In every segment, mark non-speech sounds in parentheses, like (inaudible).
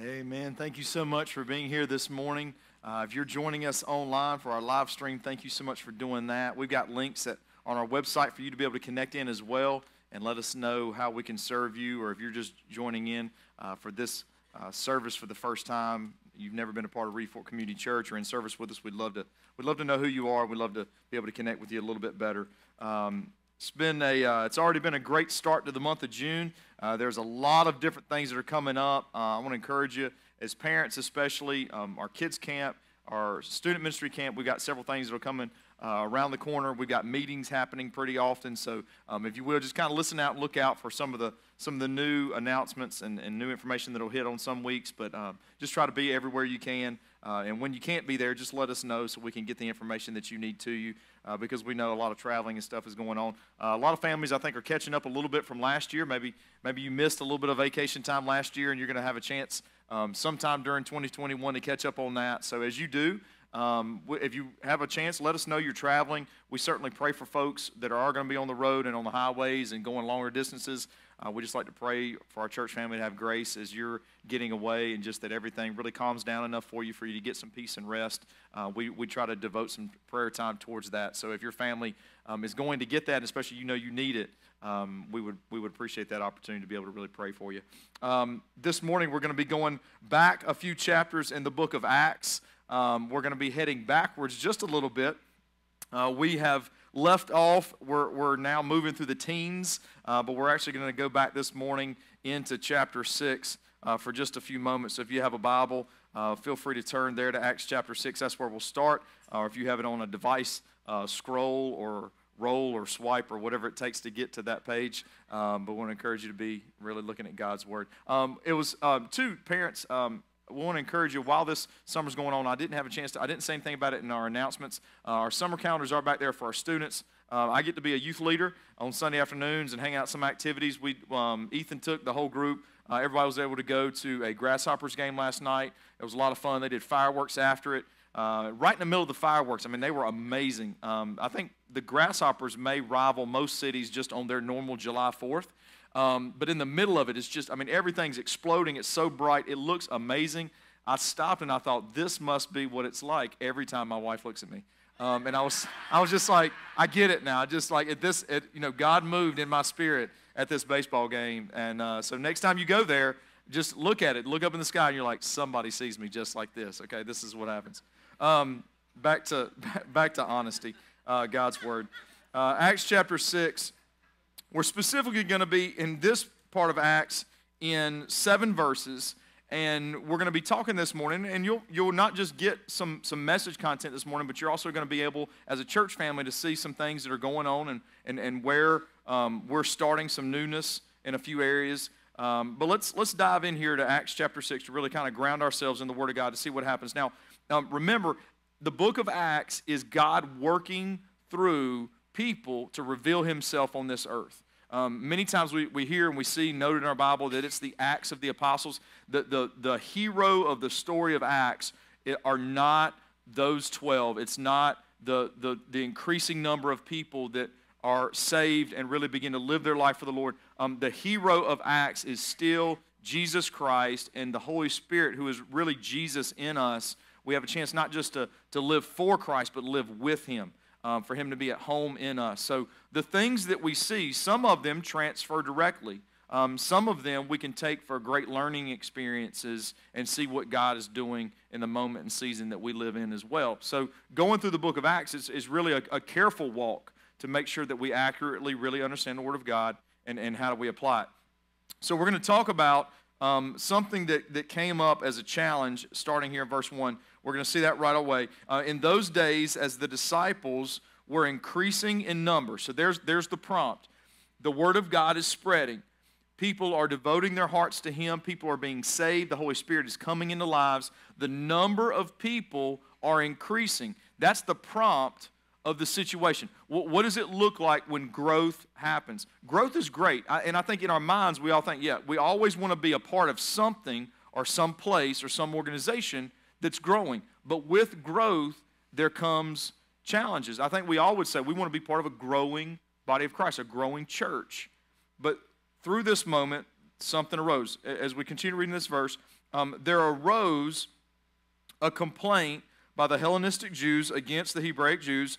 Amen. Thank you so much for being here this morning. Uh, if you're joining us online for our live stream, thank you so much for doing that. We've got links at, on our website for you to be able to connect in as well and let us know how we can serve you, or if you're just joining in uh, for this uh, service for the first time, you've never been a part of Reed Fork Community Church or in service with us, we'd love to we'd love to know who you are. We'd love to be able to connect with you a little bit better. Um, it's been a uh, it's already been a great start to the month of June. Uh, there's a lot of different things that are coming up. Uh, I want to encourage you as parents, especially um, our kids camp, our student ministry camp. We've got several things that are coming uh, around the corner. We've got meetings happening pretty often. So um, if you will, just kind of listen out look out for some of the some of the new announcements and, and new information that will hit on some weeks. But um, just try to be everywhere you can. Uh, and when you can't be there, just let us know so we can get the information that you need to you uh, because we know a lot of traveling and stuff is going on. Uh, a lot of families, I think, are catching up a little bit from last year. Maybe, maybe you missed a little bit of vacation time last year and you're going to have a chance um, sometime during 2021 to catch up on that. So as you do, um, if you have a chance, let us know you're traveling. We certainly pray for folks that are going to be on the road and on the highways and going longer distances. Uh, we just like to pray for our church family to have grace as you're getting away and just that everything really calms down enough for you for you to get some peace and rest. Uh, we, we try to devote some prayer time towards that. So if your family um, is going to get that, especially you know you need it, um, we, would, we would appreciate that opportunity to be able to really pray for you. Um, this morning we're going to be going back a few chapters in the book of Acts. Um, we're going to be heading backwards just a little bit. Uh, we have left off, we're, we're now moving through the teens, uh, but we're actually going to go back this morning into chapter 6 uh, for just a few moments. So if you have a Bible, uh, feel free to turn there to Acts chapter 6. That's where we'll start. or if you have it on a device, uh, scroll or roll or swipe or whatever it takes to get to that page. Um, but we want to encourage you to be really looking at God's Word. Um, it was um, two parents um, we want to encourage you while this summer's going on. I didn't have a chance to, I didn't say anything about it in our announcements. Uh, our summer calendars are back there for our students. Uh, I get to be a youth leader on Sunday afternoons and hang out some activities. We, um, Ethan took the whole group. Uh, everybody was able to go to a Grasshoppers game last night. It was a lot of fun. They did fireworks after it. Uh, right in the middle of the fireworks, I mean, they were amazing. Um, I think the Grasshoppers may rival most cities just on their normal July 4th. Um, but in the middle of it, it's just, I mean, everything's exploding. It's so bright. It looks amazing. I stopped and I thought, this must be what it's like every time my wife looks at me. Um, and I was, I was just like, I get it now. Just like at this, it, you know, God moved in my spirit at this baseball game. And uh, so next time you go there, just look at it. Look up in the sky, and you're like, somebody sees me just like this. Okay, this is what happens. Um, back to (laughs) back to honesty, uh, God's word. Uh, Acts chapter six. We're specifically going to be in this part of Acts in seven verses, and we're going to be talking this morning. And you'll you'll not just get some some message content this morning, but you're also going to be able, as a church family, to see some things that are going on and and and where um, we're starting some newness in a few areas. Um, but let's let's dive in here to Acts chapter six to really kind of ground ourselves in the Word of God to see what happens. Now, um, remember, the book of Acts is God working through people to reveal himself on this earth. Um, many times we, we hear and we see noted in our Bible that it's the Acts of the Apostles. The, the, the hero of the story of Acts are not those 12. It's not the, the, the increasing number of people that are saved and really begin to live their life for the Lord. Um, the hero of Acts is still Jesus Christ and the Holy Spirit, who is really Jesus in us. We have a chance not just to, to live for Christ, but live with Him um, for Him to be at home in us. So the things that we see, some of them transfer directly. Um, some of them we can take for great learning experiences and see what God is doing in the moment and season that we live in as well. So, going through the book of Acts is, is really a, a careful walk to make sure that we accurately really understand the Word of God and, and how do we apply it. So, we're going to talk about um, something that, that came up as a challenge starting here in verse 1 we're going to see that right away. Uh, in those days, as the disciples were increasing in number, so there's, there's the prompt. The word of God is spreading. People are devoting their hearts to Him. People are being saved. The Holy Spirit is coming into lives. The number of people are increasing. That's the prompt of the situation. What, what does it look like when growth happens? Growth is great. I, and I think in our minds, we all think, yeah, we always want to be a part of something or some place or some organization that's growing. But with growth, there comes challenges. I think we all would say we want to be part of a growing body of Christ, a growing church. But through this moment, something arose. As we continue reading this verse, um, there arose a complaint by the Hellenistic Jews against the Hebraic Jews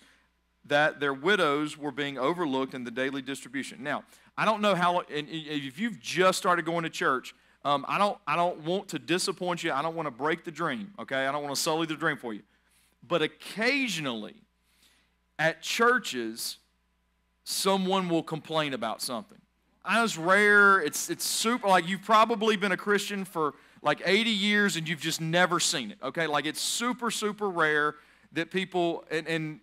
that their widows were being overlooked in the daily distribution. Now, I don't know how, and if you've just started going to church, um, I, don't, I don't want to disappoint you. I don't want to break the dream, okay? I don't want to sully the dream for you. But occasionally, at churches, someone will complain about something. I it's rare. It's, it's super, like you've probably been a Christian for like 80 years and you've just never seen it, okay? Like it's super, super rare that people, and, and,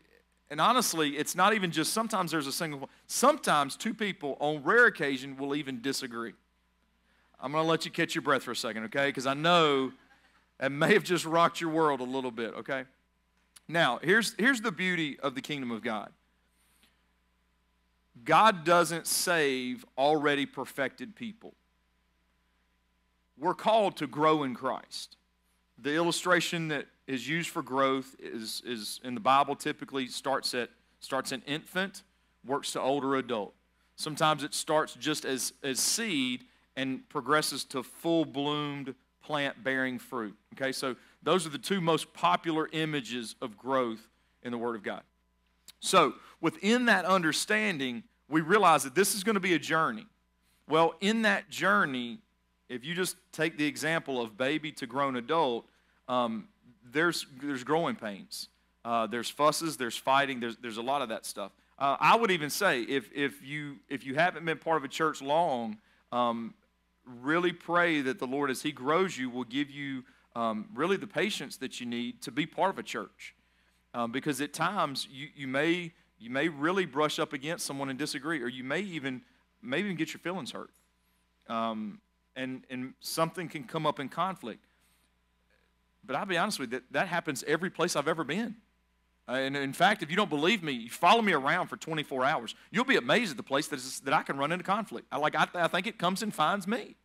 and honestly, it's not even just sometimes there's a single, sometimes two people on rare occasion will even disagree. I'm going to let you catch your breath for a second, okay? Because I know it may have just rocked your world a little bit, okay? Now, here's, here's the beauty of the kingdom of God God doesn't save already perfected people. We're called to grow in Christ. The illustration that is used for growth is, is in the Bible typically starts at starts an infant, works to older adult. Sometimes it starts just as, as seed and progresses to full bloomed plant bearing fruit. Okay, so those are the two most popular images of growth in the Word of God. So, within that understanding, we realize that this is going to be a journey. Well, in that journey, if you just take the example of baby to grown adult, um, there's, there's growing pains. Uh, there's fusses, there's fighting, there's, there's a lot of that stuff. Uh, I would even say if, if, you, if you haven't been part of a church long, um, really pray that the Lord, as He grows you, will give you um, really the patience that you need to be part of a church. Um, because at times you, you, may, you may really brush up against someone and disagree, or you may even, may even get your feelings hurt. Um, and, and something can come up in conflict. But I'll be honest with you, that, that happens every place I've ever been. Uh, and in fact, if you don't believe me, you follow me around for 24 hours. You'll be amazed at the place that, is, that I can run into conflict. I, like, I, I think it comes and finds me.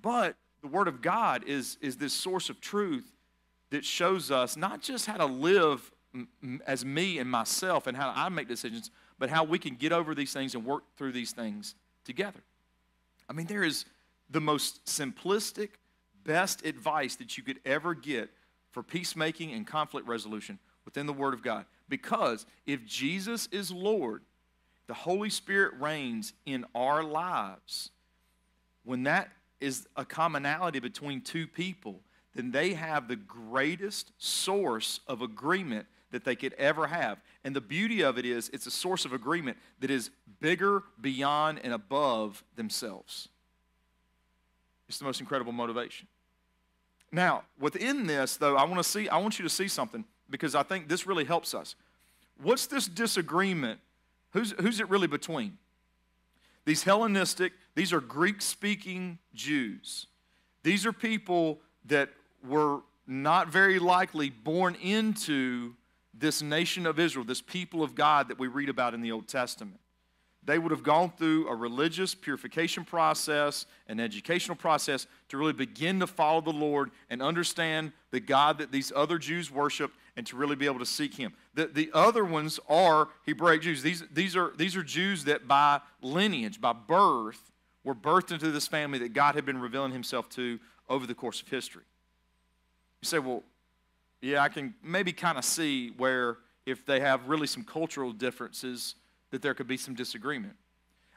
But the Word of God is, is this source of truth that shows us not just how to live as me and myself and how I make decisions, but how we can get over these things and work through these things together. I mean, there is the most simplistic, best advice that you could ever get for peacemaking and conflict resolution within the Word of God. Because if Jesus is Lord, the Holy Spirit reigns in our lives. When that is a commonality between two people, then they have the greatest source of agreement that they could ever have. And the beauty of it is, it's a source of agreement that is bigger, beyond, and above themselves. It's the most incredible motivation. Now, within this, though, I want to see, I want you to see something because I think this really helps us. What's this disagreement? Who's, who's it really between? These Hellenistic, these are Greek speaking Jews. These are people that were not very likely born into this nation of Israel, this people of God that we read about in the Old Testament they would have gone through a religious purification process, an educational process to really begin to follow the Lord and understand the God that these other Jews worshiped and to really be able to seek Him. The, the other ones are Hebraic Jews. These, these, are, these are Jews that by lineage, by birth, were birthed into this family that God had been revealing Himself to over the course of history. You say, well, yeah, I can maybe kind of see where if they have really some cultural differences that there could be some disagreement.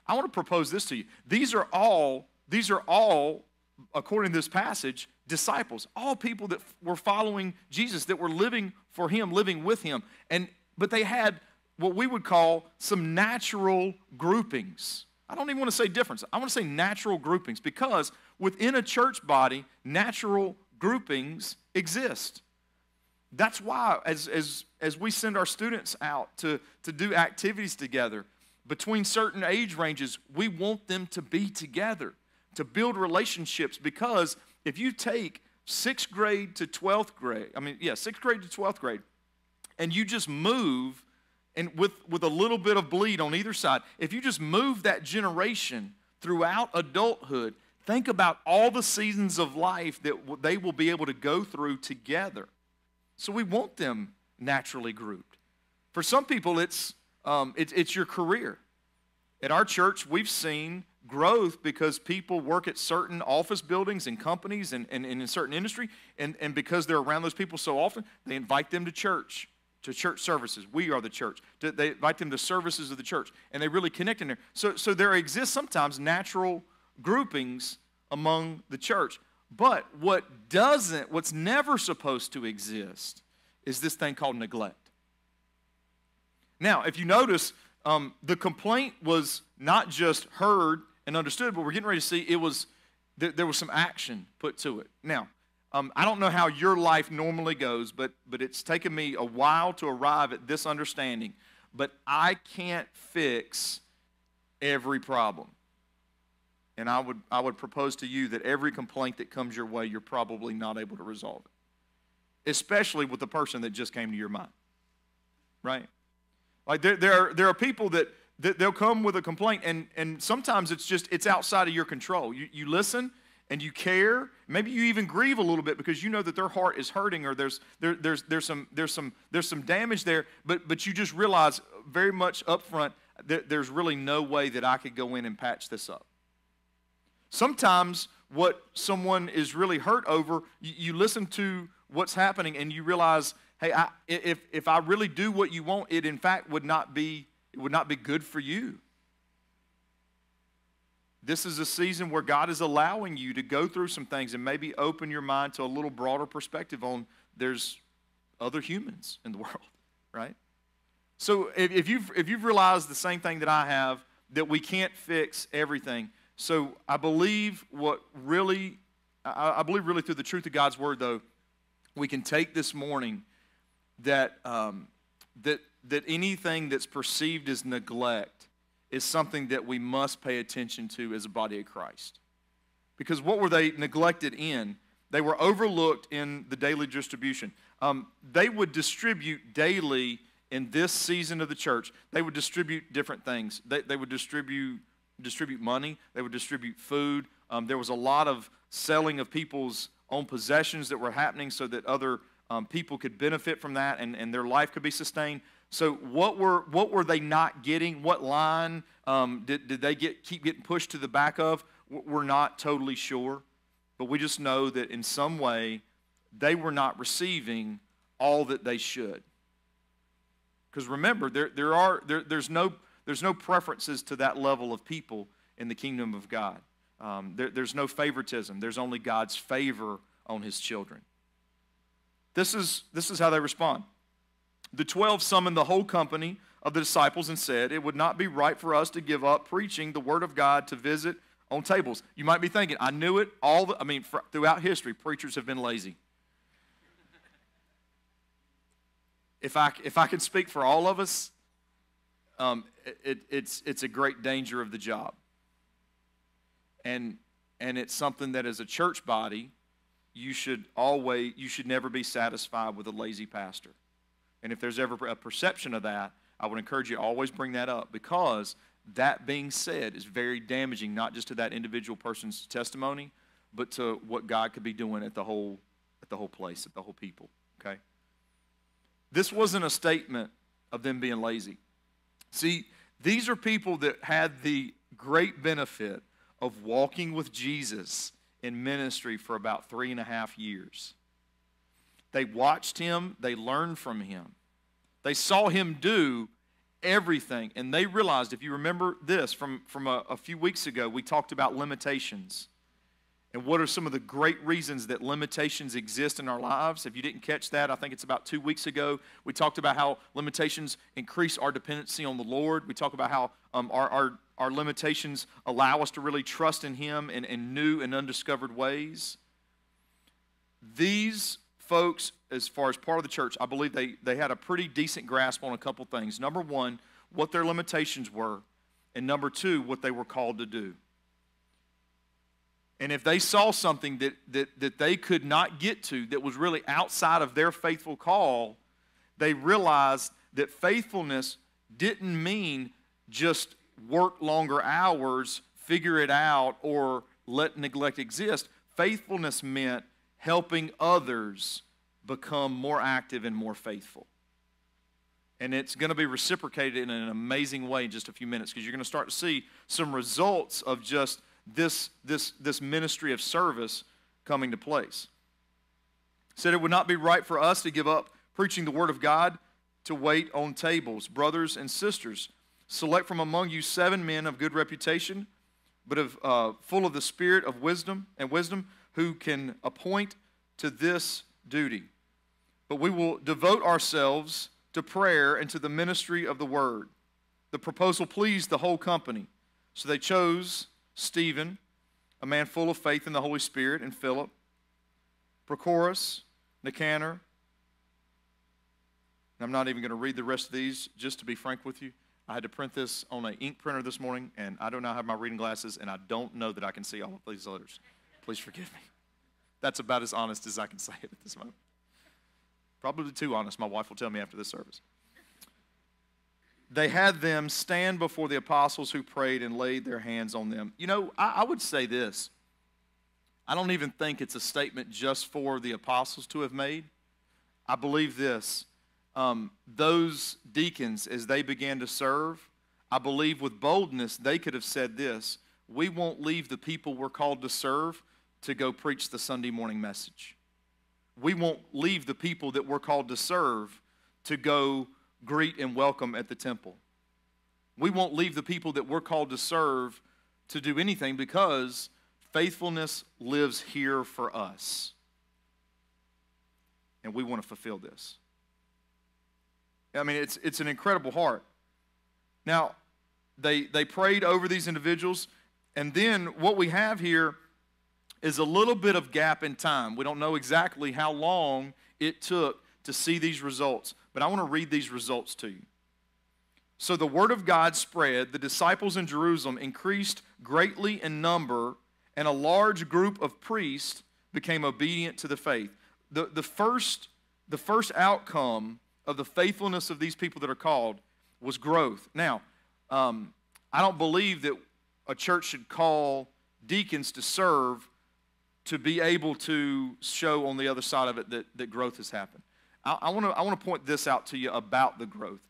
I want to propose this to you. These are all, these are all, according to this passage, disciples, all people that were following Jesus, that were living for him, living with him. And but they had what we would call some natural groupings. I don't even want to say difference. I want to say natural groupings because within a church body, natural groupings exist. That's why, as, as, as we send our students out to, to do activities together, between certain age ranges, we want them to be together, to build relationships. Because if you take sixth grade to 12th grade, I mean, yeah, sixth grade to 12th grade, and you just move, and with, with a little bit of bleed on either side, if you just move that generation throughout adulthood, think about all the seasons of life that they will be able to go through together. So we want them naturally grouped. For some people, it's, um, it's, it's your career. At our church, we've seen growth because people work at certain office buildings and companies and, and, and in certain industry, and, and because they're around those people so often, they invite them to church, to church services. We are the church. They invite them to services of the church, and they really connect in there. So, so there exists sometimes natural groupings among the church. But what doesn't, what's never supposed to exist, is this thing called neglect. Now, if you notice, um, the complaint was not just heard and understood, but we're getting ready to see it was there, there was some action put to it. Now, um, I don't know how your life normally goes, but but it's taken me a while to arrive at this understanding. But I can't fix every problem. And I would, I would propose to you that every complaint that comes your way, you're probably not able to resolve it, especially with the person that just came to your mind. Right? Like there, there, are, there are people that, that they'll come with a complaint, and, and sometimes it's just it's outside of your control. You, you listen and you care. Maybe you even grieve a little bit because you know that their heart is hurting or there's, there, there's, there's, some, there's, some, there's some damage there, but, but you just realize very much up front that there's really no way that I could go in and patch this up. Sometimes what someone is really hurt over, you, you listen to what's happening and you realize, hey, I, if, if I really do what you want, it in fact would not be, it would not be good for you. This is a season where God is allowing you to go through some things and maybe open your mind to a little broader perspective on there's other humans in the (laughs) world, right? So if, if, you've, if you've realized the same thing that I have, that we can't fix everything, so I believe what really, I, believe really through the truth of God's word, though, we can take this morning that, um, that, that anything that's perceived as neglect is something that we must pay attention to as a body of Christ. Because what were they neglected in? They were overlooked in the daily distribution. Um, they would distribute daily in this season of the church, they would distribute different things. They, they would distribute distribute money, they would distribute food. Um, there was a lot of selling of people's own possessions that were happening so that other um, people could benefit from that and, and their life could be sustained. So, what were, what were they not getting? What line um, did, did they get, keep getting pushed to the back of? We're not totally sure. But we just know that in some way they were not receiving all that they should. Because remember, there, there are, there, there's no there's no preferences to that level of people in the kingdom of God. Um, there, there's no favoritism. There's only God's favor on his children. This is, this is how they respond. The 12 summoned the whole company of the disciples and said, It would not be right for us to give up preaching the word of God to visit on tables. You might be thinking, I knew it all the, I mean, for, throughout history, preachers have been lazy. if I, if I can speak for all of us, um, it, it's, it's a great danger of the job. And, and it's something that as a church body, you should always, you should never be satisfied with a lazy pastor. And if there's ever a perception of that, I would encourage you to always bring that up because that being said is very damaging, not just to that individual person's testimony, but to what God could be doing at the whole, at the whole place, at the whole people. Okay? This wasn't a statement of them being lazy. See, these are people that had the great benefit of walking with Jesus in ministry for about three and a half years. They watched him, they learned from him, they saw him do everything, and they realized if you remember this from, from a, a few weeks ago, we talked about limitations. And what are some of the great reasons that limitations exist in our lives? If you didn't catch that, I think it's about two weeks ago. We talked about how limitations increase our dependency on the Lord. We talk about how um, our, our, our limitations allow us to really trust in Him in, in new and undiscovered ways. These folks, as far as part of the church, I believe they, they had a pretty decent grasp on a couple things. Number one, what their limitations were, and number two, what they were called to do. And if they saw something that, that, that they could not get to that was really outside of their faithful call, they realized that faithfulness didn't mean just work longer hours, figure it out, or let neglect exist. Faithfulness meant helping others become more active and more faithful. And it's going to be reciprocated in an amazing way in just a few minutes because you're going to start to see some results of just this, this, this ministry of service coming to place. Said it would not be right for us to give up preaching the Word of God to wait on tables. Brothers and sisters, select from among you seven men of good reputation, but of, uh, full of the spirit of wisdom and wisdom, who can appoint to this duty. But we will devote ourselves to prayer and to the ministry of the word. The proposal pleased the whole company. So they chose Stephen, a man full of faith in the Holy Spirit, and Philip, Prochorus, Nicanor. I'm not even going to read the rest of these, just to be frank with you. I had to print this on an ink printer this morning, and I do not have my reading glasses, and I don't know that I can see all of these letters. Please forgive me. That's about as honest as I can say it at this moment. Probably too honest, my wife will tell me after this service. They had them stand before the apostles who prayed and laid their hands on them. You know, I, I would say this. I don't even think it's a statement just for the apostles to have made. I believe this. Um, those deacons, as they began to serve, I believe with boldness, they could have said this We won't leave the people we're called to serve to go preach the Sunday morning message. We won't leave the people that we're called to serve to go greet and welcome at the temple. We won't leave the people that we're called to serve to do anything because faithfulness lives here for us. And we want to fulfill this. I mean, it's, it's an incredible heart. Now, they, they prayed over these individuals, and then what we have here is a little bit of gap in time. We don't know exactly how long it took to see these results, but I want to read these results to you. So the word of God spread, the disciples in Jerusalem increased greatly in number, and a large group of priests became obedient to the faith. The, the, first, the first outcome of the faithfulness of these people that are called was growth. Now, um, I don't believe that a church should call deacons to serve to be able to show on the other side of it that, that growth has happened. I, I want to point this out to you about the growth.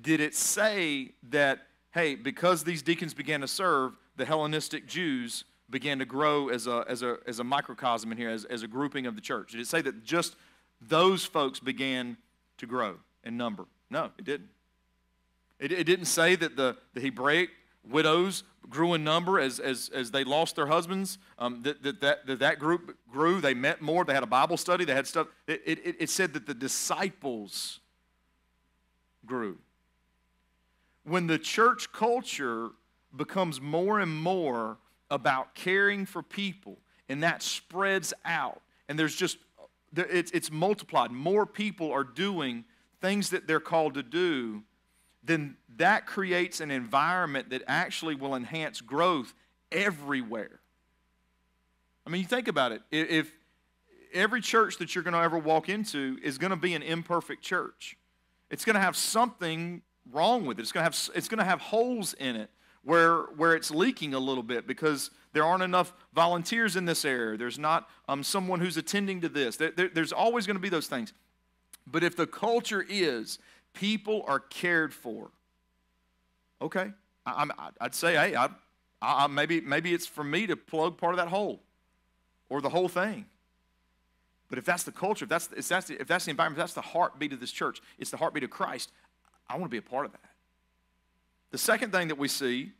Did it say that, hey, because these deacons began to serve, the Hellenistic Jews began to grow as a, as a, as a microcosm in here, as, as a grouping of the church? Did it say that just those folks began to grow in number? No, it didn't. It, it didn't say that the, the Hebraic widows grew in number as, as, as they lost their husbands, um, that, that, that, that, group grew. They met more. They had a Bible study. They had stuff. It, it, it said that the disciples grew. When the church culture becomes more and more about caring for people, and that spreads out, and there's just, it's, it's multiplied. More people are doing things that they're called to do then that creates an environment that actually will enhance growth everywhere. I mean, you think about it. If every church that you're going to ever walk into is going to be an imperfect church, it's going to have something wrong with it. It's going to have, it's going to have holes in it where, where it's leaking a little bit because there aren't enough volunteers in this area. There's not um, someone who's attending to this. There, there, there's always going to be those things. But if the culture is People are cared for. Okay, I, would say, hey, I, I, maybe, maybe it's for me to plug part of that hole or the whole thing. But if that's the culture, if that's, if that's, the, if that's the environment, if that's the heartbeat of this church, it's the heartbeat of Christ, I want to be a part of that. The second thing that we see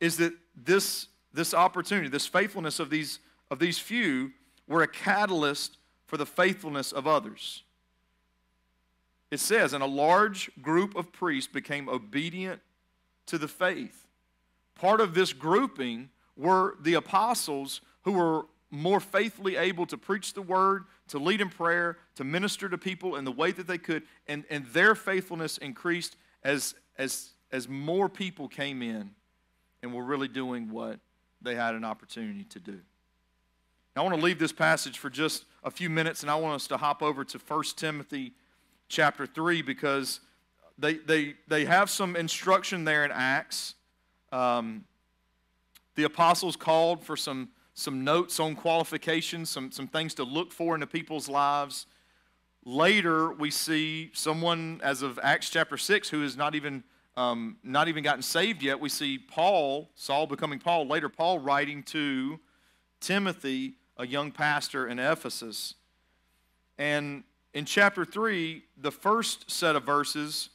is that this, this opportunity, this faithfulness of these, of these few, were a catalyst for the faithfulness of others. It says, and a large group of priests became obedient to the faith. Part of this grouping were the apostles who were more faithfully able to preach the word, to lead in prayer, to minister to people in the way that they could, and, and their faithfulness increased as, as, as more people came in and were really doing what they had an opportunity to do. Now, I want to leave this passage for just a few minutes, and I want us to hop over to 1 Timothy chapter 3 because they, they, they have some instruction there in Acts. Um, the apostles called for some, some notes on qualifications, some, some things to look for in the people's lives. later, we see someone, as of Acts chapter 6, who has not even, um, not even gotten saved yet. We see Paul, Saul becoming Paul, later Paul writing to Timothy, a young pastor in Ephesus. And in chapter 3, the first set of verses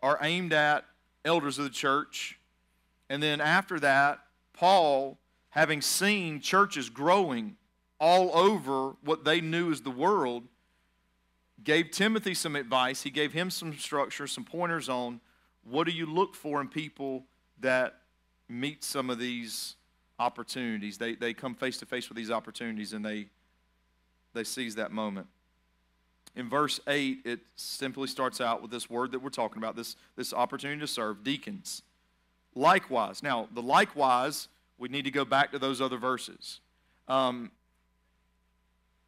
are aimed at elders of the church. And then after that, Paul, having seen churches growing all over what they knew as the world, gave Timothy some advice. He gave him some structure, some pointers on what do you look for in people that meet some of these opportunities. They, they come face to face with these opportunities and they, they seize that moment. In verse 8, it simply starts out with this word that we're talking about, this, this opportunity to serve deacons. Likewise. Now, the likewise, we need to go back to those other verses. Um,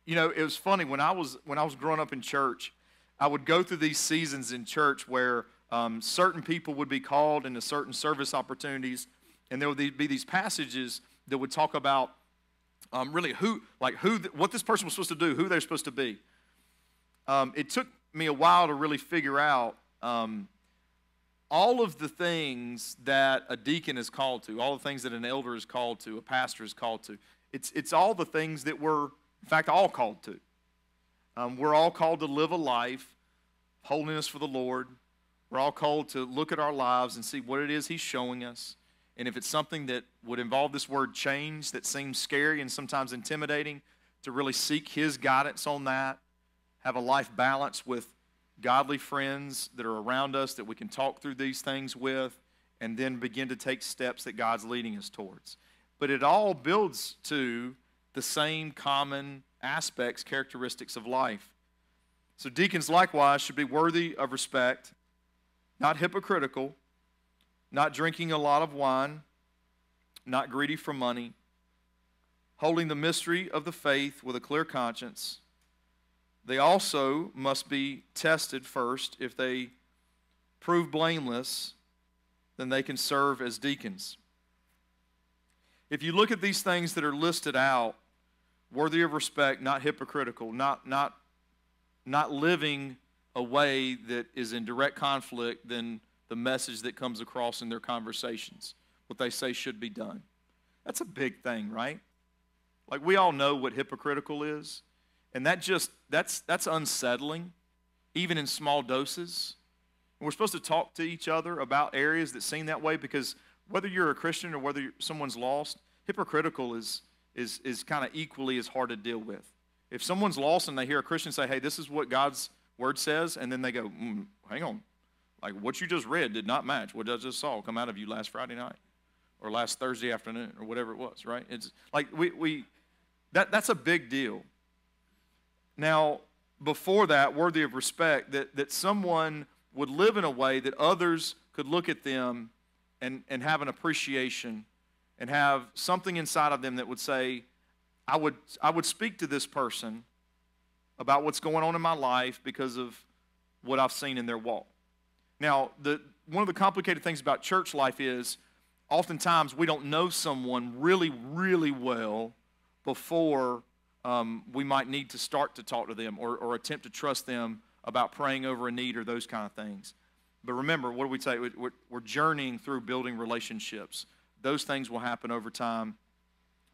you know, it was funny when I was when I was growing up in church, I would go through these seasons in church where um, certain people would be called into certain service opportunities, and there would be these passages that would talk about um, really who, like who, what this person was supposed to do, who they're supposed to be. Um, it took me a while to really figure out um, all of the things that a deacon is called to, all the things that an elder is called to, a pastor is called to. It's, it's all the things that we're in fact, all called to. Um, we're all called to live a life, holiness for the Lord. We're all called to look at our lives and see what it is He's showing us. And if it's something that would involve this word change that seems scary and sometimes intimidating, to really seek His guidance on that, have a life balance with godly friends that are around us that we can talk through these things with, and then begin to take steps that God's leading us towards. But it all builds to the same common aspects, characteristics of life. So, deacons likewise should be worthy of respect, not hypocritical, not drinking a lot of wine, not greedy for money, holding the mystery of the faith with a clear conscience. They also must be tested first. If they prove blameless, then they can serve as deacons. If you look at these things that are listed out, worthy of respect, not hypocritical, not, not, not living a way that is in direct conflict than the message that comes across in their conversations, what they say should be done. That's a big thing, right? Like we all know what hypocritical is, and that just that's that's unsettling, even in small doses. And we're supposed to talk to each other about areas that seem that way because whether you're a Christian or whether someone's lost, hypocritical is is, is kind of equally as hard to deal with. If someone's lost and they hear a Christian say, hey, this is what God's word says, and then they go, mm, hang on, like what you just read did not match what I just saw come out of you last Friday night or last Thursday afternoon or whatever it was, right? It's like we, we that, that's a big deal. Now, before that, worthy of respect, that, that someone would live in a way that others could look at them and, and have an appreciation and have something inside of them that would say, I would, I would speak to this person about what's going on in my life because of what I've seen in their walk. Now, the, one of the complicated things about church life is oftentimes we don't know someone really, really well before um, we might need to start to talk to them or, or attempt to trust them about praying over a need or those kind of things. But remember, what do we say? We're, journeying through building relationships. Those things will happen over time.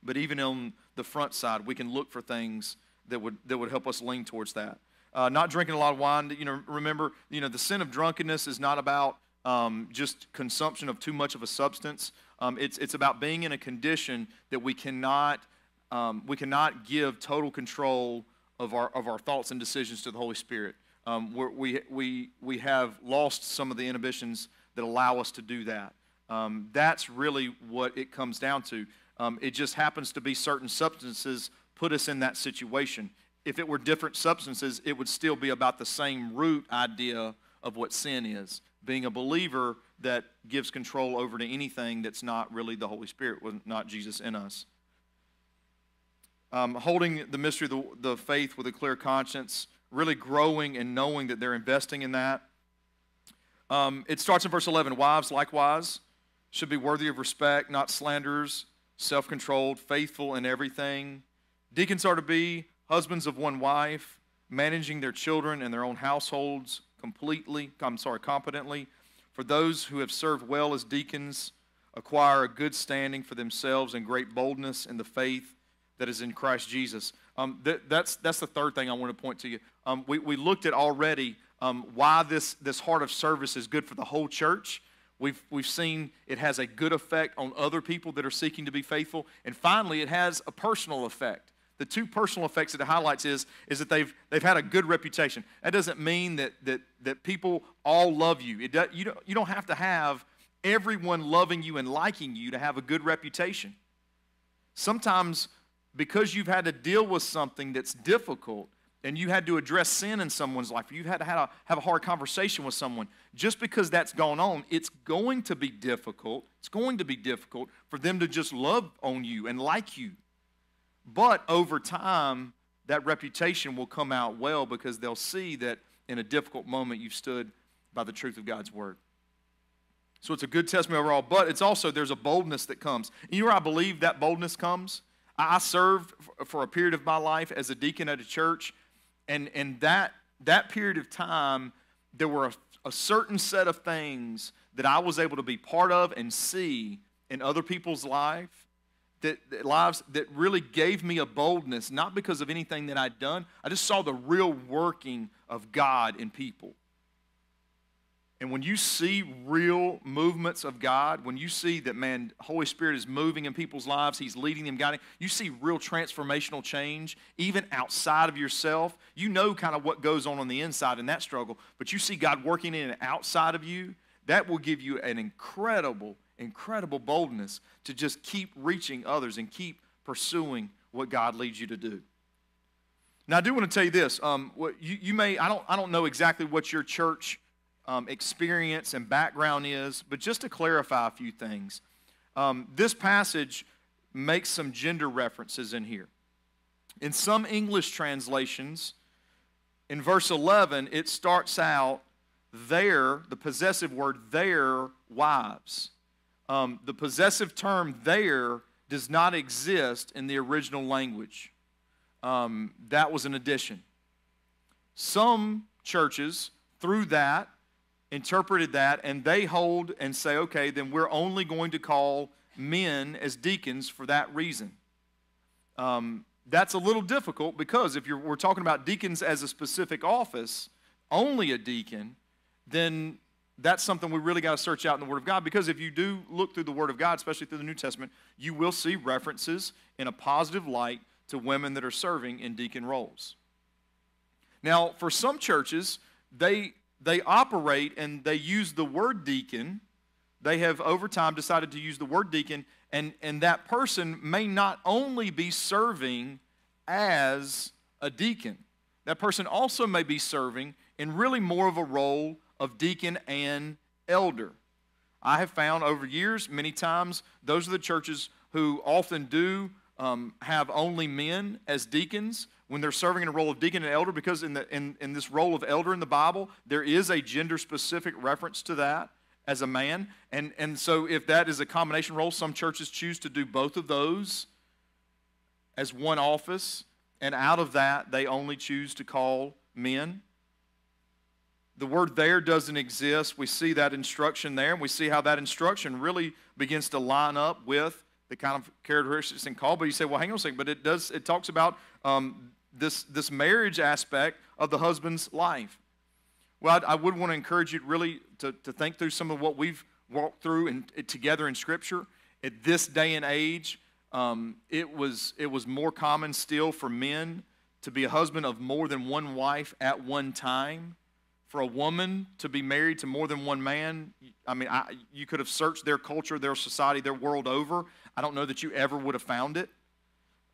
But even on the front side, we can look for things that would, that would help us lean towards that. Uh, not drinking a lot of wine. You know, remember, you know, the sin of drunkenness is not about um, just consumption of too much of a substance. Um, it's, it's about being in a condition that we cannot, um, we cannot give total control of our, of our thoughts and decisions to the Holy Spirit. Um, we, we, we have lost some of the inhibitions that allow us to do that. Um, that's really what it comes down to. Um, it just happens to be certain substances put us in that situation. If it were different substances, it would still be about the same root idea of what sin is being a believer that gives control over to anything that's not really the Holy Spirit, not Jesus in us. Um, holding the mystery of the, the faith with a clear conscience, really growing and knowing that they're investing in that. Um, it starts in verse 11 Wives, likewise, should be worthy of respect, not slanderers, self controlled, faithful in everything. Deacons are to be husbands of one wife, managing their children and their own households completely, I'm sorry, competently. For those who have served well as deacons, acquire a good standing for themselves and great boldness in the faith that is in Christ Jesus. Um, that, that's, that's the third thing I want to point to you. Um, we, we looked at already um, why this, this heart of service is good for the whole church. We've, we've seen it has a good effect on other people that are seeking to be faithful. And finally, it has a personal effect. The two personal effects that it highlights is, is that they've, they've had a good reputation. That doesn't mean that, that, that people all love you. It does, you, don't, you don't have to have everyone loving you and liking you to have a good reputation. Sometimes, because you've had to deal with something that's difficult, and you had to address sin in someone's life, you've had to have a, have a hard conversation with someone, just because that's gone on, it's going to be difficult. It's going to be difficult for them to just love on you and like you. But over time, that reputation will come out well because they'll see that in a difficult moment you've stood by the truth of God's word. So it's a good testimony overall, but it's also there's a boldness that comes. And you know where I believe that boldness comes? I served for a period of my life as a deacon at a church, and, and that, that period of time, there were a, a certain set of things that I was able to be part of and see in other people's life that, that, lives that really gave me a boldness, not because of anything that I'd done. I just saw the real working of God in people. And when you see real movements of God, when you see that, man, Holy Spirit is moving in people's lives, He's leading them, guiding, you see real transformational change, even outside of yourself. You know kind of what goes on on the inside in that struggle, but you see God working in and outside of you, that will give you an incredible, incredible boldness to just keep reaching others and keep pursuing what God leads you to do. Now, I do want to tell you this. Um, you, you may, I don't, I don't know exactly what your church um, experience and background is, but just to clarify a few things, um, this passage makes some gender references in here. In some English translations, in verse 11, it starts out their, the possessive word, their wives. Um, the possessive term there does not exist in the original language. Um, that was an addition. Some churches, through that, interpreted that, and they hold and say, okay, then we're only going to call men as deacons for that reason. Um, that's a little difficult because if we're talking about deacons as a specific office, only a deacon, then that's something we really got to search out in the Word of God because if you do look through the Word of God, especially through the New Testament, you will see references in a positive light to women that are serving in deacon roles. Now, for some churches, they they operate and they use the word deacon. They have over time decided to use the word deacon, and, and that person may not only be serving as a deacon, that person also may be serving in really more of a role of deacon and elder. I have found over years, many times, those are the churches who often do um, have only men as deacons when they're serving in a role of deacon and elder, because in, the, in, in this role of elder in the Bible, there is a gender specific reference to that as a man. And, and so, if that is a combination role, some churches choose to do both of those as one office, and out of that, they only choose to call men. The word there doesn't exist. We see that instruction there, and we see how that instruction really begins to line up with the kind of characteristics in call. But you say, well, hang on a second, but it does, it talks about um, this, this marriage aspect of the husband's life. Well, I, I would want to encourage you really to, to think through some of what we've walked through and together in Scripture. At this day and age, um, it, was, it was more common still for men to be a husband of more than one wife at one time. For a woman to be married to more than one man, I mean, I, you could have searched their culture, their society, their world over. I don't know that you ever would have found it,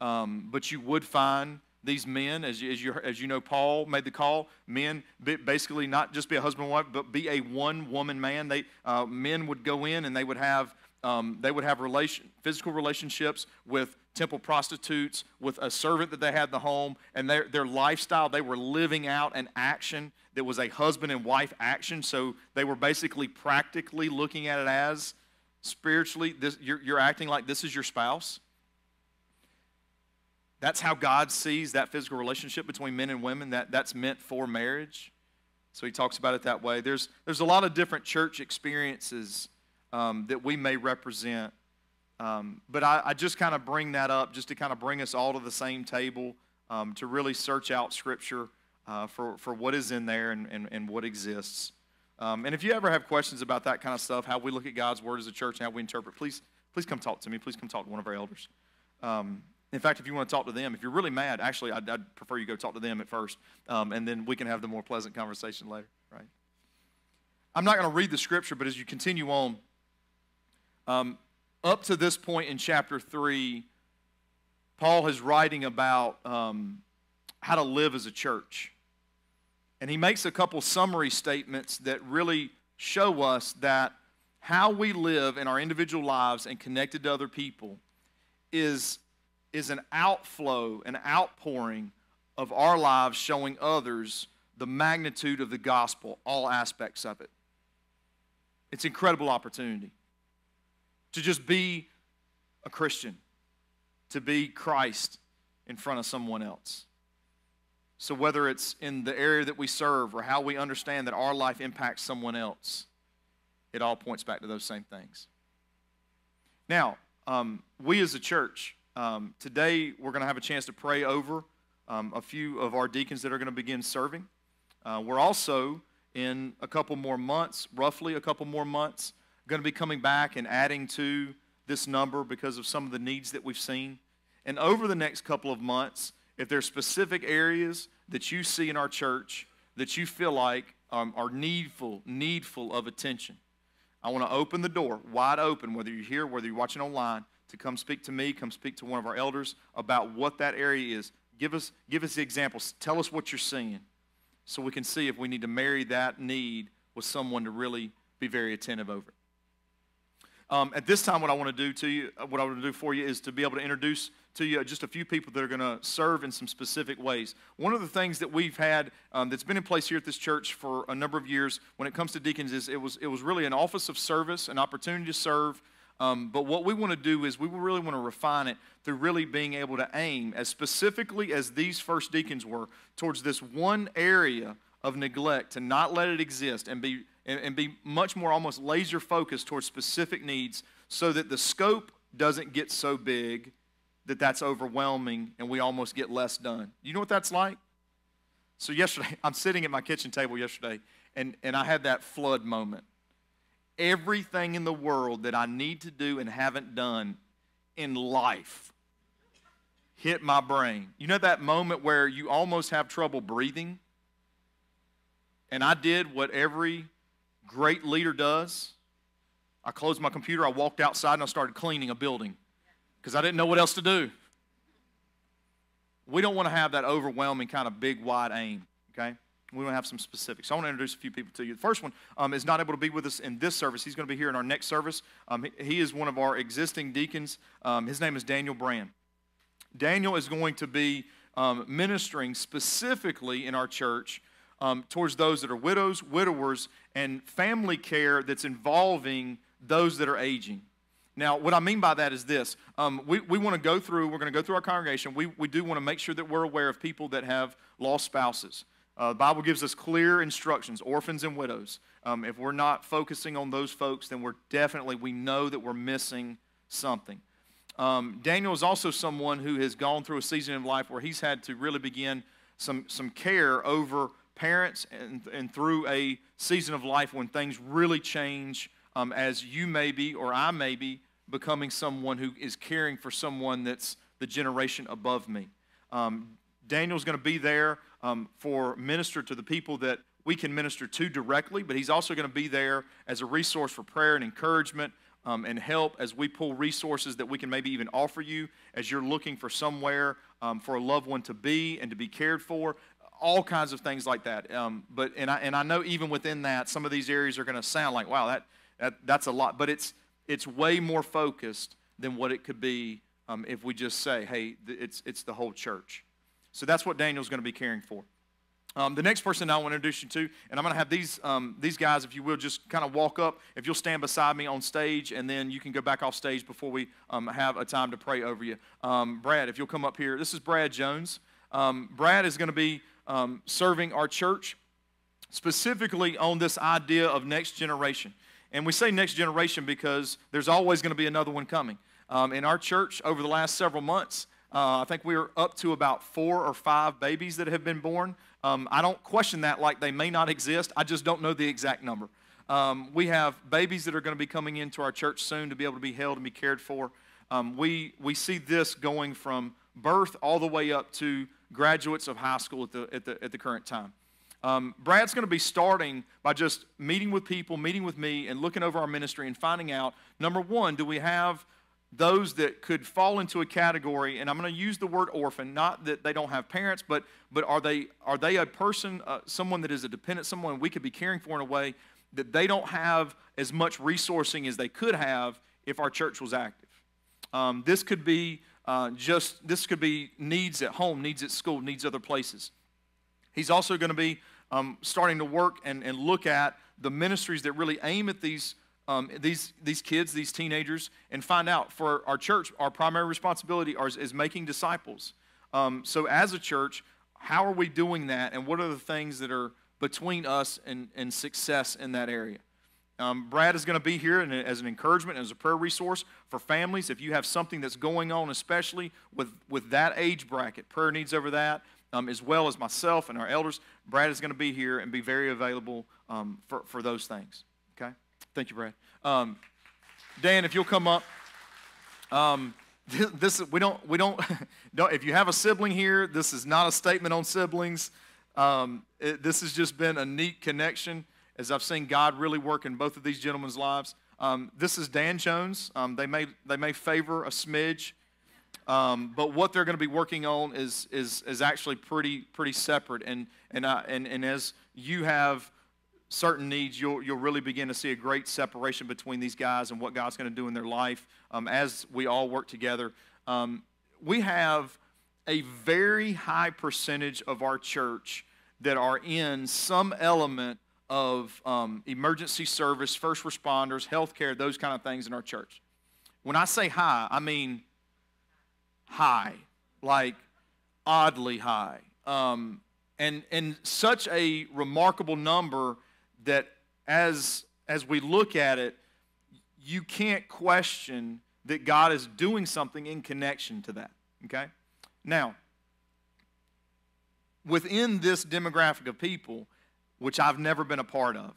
um, but you would find these men, as you, as, you, as you know, Paul made the call, men basically not just be a husband and wife, but be a one woman man. They, uh, men would go in and they would have, um, they would have relation, physical relationships with temple prostitutes, with a servant that they had in the home, and their, their lifestyle, they were living out an action that was a husband and wife action. So they were basically practically looking at it as spiritually, this, you're, you're acting like this is your spouse That's how God sees that physical relationship between men and women, that, that's meant for marriage. So he talks about it that way. There's, there's a lot of different church experiences um, that we may represent. Um, but I, I just kind of bring that up just to kind of bring us all to the same table um, to really search out Scripture uh, for, for what is in there and, and, and what exists. Um, and if you ever have questions about that kind of stuff, how we look at God's Word as a church and how we interpret, please, please come talk to me. Please come talk to one of our elders. In fact, if you want to talk to them, if you're really mad, actually, I'd, I'd prefer you go talk to them at first, um, and then we can have the more pleasant conversation later, right? I'm not going to read the scripture, but as you continue on, um, up to this point in chapter 3, Paul is writing about um, how to live as a church. And he makes a couple summary statements that really show us that how we live in our individual lives and connected to other people is is an outflow, an outpouring of our lives showing others the magnitude of the gospel, all aspects of it. It's an incredible opportunity to just be a Christian, to be Christ in front of someone else. So, whether it's in the area that we serve or how we understand that our life impacts someone else, it all points back to those same things. Now, um, we as a church, um, today, we're going to have a chance to pray over um, a few of our deacons that are going to begin serving. Uh, we're also, in a couple more months, roughly a couple more months, going to be coming back and adding to this number because of some of the needs that we've seen. And over the next couple of months, if there's specific areas that you see in our church that you feel like um, are needful, needful of attention, I want to open the door wide open, whether you're here, whether you're watching online, to come speak to me, come speak to one of our elders about what that area is. Give us, give us the examples. Tell us what you're seeing so we can see if we need to marry that need with someone to really be very attentive over. Um, at this time, what I want to do to you, uh, what I want to do for you, is to be able to introduce to you just a few people that are going to serve in some specific ways. One of the things that we've had um, that's been in place here at this church for a number of years, when it comes to deacons, is it was it was really an office of service, an opportunity to serve um, but what we want to do is we really want to refine it through really being able to aim as specifically as these first deacons were towards this one area of neglect to not let it exist and be and, and be much more almost laser focused towards specific needs so that the scope doesn't get so big that that's overwhelming and we almost get less done. You know what that's like? So yesterday, (laughs) I'm sitting at my kitchen table yesterday and, and I had that flood moment everything in the world that I need to do and haven't done in life hit my brain. You know that moment where you almost have trouble breathing? And I did what every great leader does. I closed my computer, I walked outside, and I started cleaning a building because I didn't know what else to do. We don't want to have that overwhelming kind of big, wide aim, okay? We want to have some specifics. So I want to introduce a few people to you. The first one um, is not able to be with us in this service. He's going to be here in our next service. Um, he, is one of our existing deacons. Um, his name is Daniel Brand. Daniel is going to be um, ministering specifically in our church um, towards those that are widows, widowers, and family care that's involving those that are aging. Now, what I mean by that is this. Um, we we want to go through, we're going to go through our congregation. We, we do want to make sure that we're aware of people that have lost spouses. Uh, the Bible gives us clear instructions, orphans and widows. Um, if we're not focusing on those folks, then we're definitely, we know that we're missing something. Um, Daniel is also someone who has gone through a season of life where he's had to really begin some, some care over parents and, and through a season of life when things really change um, as you may be or I may be becoming someone who is caring for someone that's the generation above me. Um, Daniel's going to be there um, for minister to the people that we can minister to directly, but he's also going to be there as a resource for prayer and encouragement um, and help as we pull resources that we can maybe even offer you as you're looking for somewhere um, for a loved one to be and to be cared for. All kinds of things like that. Um, but and I, and I know even within that, some of these areas are going to sound like, wow, that, that that's a lot. But it's it's way more focused than what it could be um, if we just say, hey, it's it's the whole church. So that's what Daniel's going to be caring for. Um, the next person I want to introduce you to, and I'm going to have these, um, these guys, if you will, just kind of walk up. If you'll stand beside me on stage, and then you can go back off stage before we um, have a time to pray over you. Um, Brad, if you'll come up here. This is Brad Jones. Um, Brad is going to be um, serving our church specifically on this idea of next generation. And we say next generation because there's always going to be another one coming. in our church, over the last several months, uh, I think we're up to about four or five babies that have been born. Um, I don't question that like they may not exist. I just don't know the exact number. Um, we have babies that are going to be coming into our church soon to be able to be held and be cared for. Um, we, we see this going from birth all the way up to graduates of high school at the, at the, at the current time. Um, Brad's going to be starting by just meeting with people, meeting with me, and looking over our ministry and finding out number one, do we have those that could fall into a category, and I'm going to use the word orphan, not that they don't have parents, but, but are, they, are they a person, uh, someone that is a dependent, someone we could be caring for in a way that they don't have as much resourcing as they could have if our church was active? Um, this could be uh, just, this could be needs at home, needs at school, needs other places. He's also going to be um, starting to work and, and look at the ministries that really aim at these um, these, these kids, these teenagers, and find out for our church, our primary responsibility is, is making disciples. Um, so, as a church, how are we doing that, and what are the things that are between us and, and success in that area? Um, Brad is going to be here as an encouragement, as a prayer resource for families. If you have something that's going on, especially with, with that age bracket, prayer needs over that, um, as well as myself and our elders, Brad is going to be here and be very available um, for, for those things. Okay? Thank you, Brad. Um, Dan, if you'll come up. Um, (laughs) this, we don't we don't, (laughs) don't if you have a sibling here this is not a statement on siblings. Um, it, this has just been a neat connection as i've seen god really work in both of these gentlemen's lives. Um, this is dan jones. Um, they may they may favor a smidge. Um, but what they're going to be working on is is is actually pretty pretty separate. And and I, and and as you have certain needs, you'll, you'll really begin to see a great separation between these guys and what God's going to do in their life um, as we all work together. Um, we have a very high percentage of our church that are in some element of um, emergency service, first responders, healthcare, those kind of things in our church. When I say high, I mean high, like oddly high. Um, and, and such a remarkable number that as, as we look at it, you can't question that God is doing something in connection to that. Okay? Now, within this demographic of people, which I've never been a part of,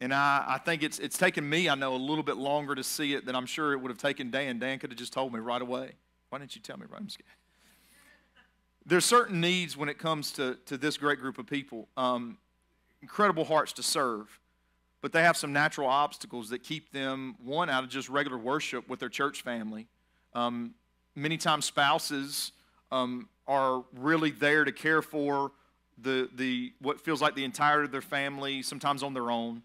and I, I think it's, it's taken me, I know, a little bit longer to see it than I'm sure it would have taken Dan. Dan could have just told me right away. Why didn't you tell me right? I'm There's certain needs when it comes to, to this great group of people. Um, incredible hearts to serve, but they have some natural obstacles that keep them, one, out of just regular worship with their church family. Um, many times, spouses um, are really there to care for the, the what feels like the entirety of their family, sometimes on their own.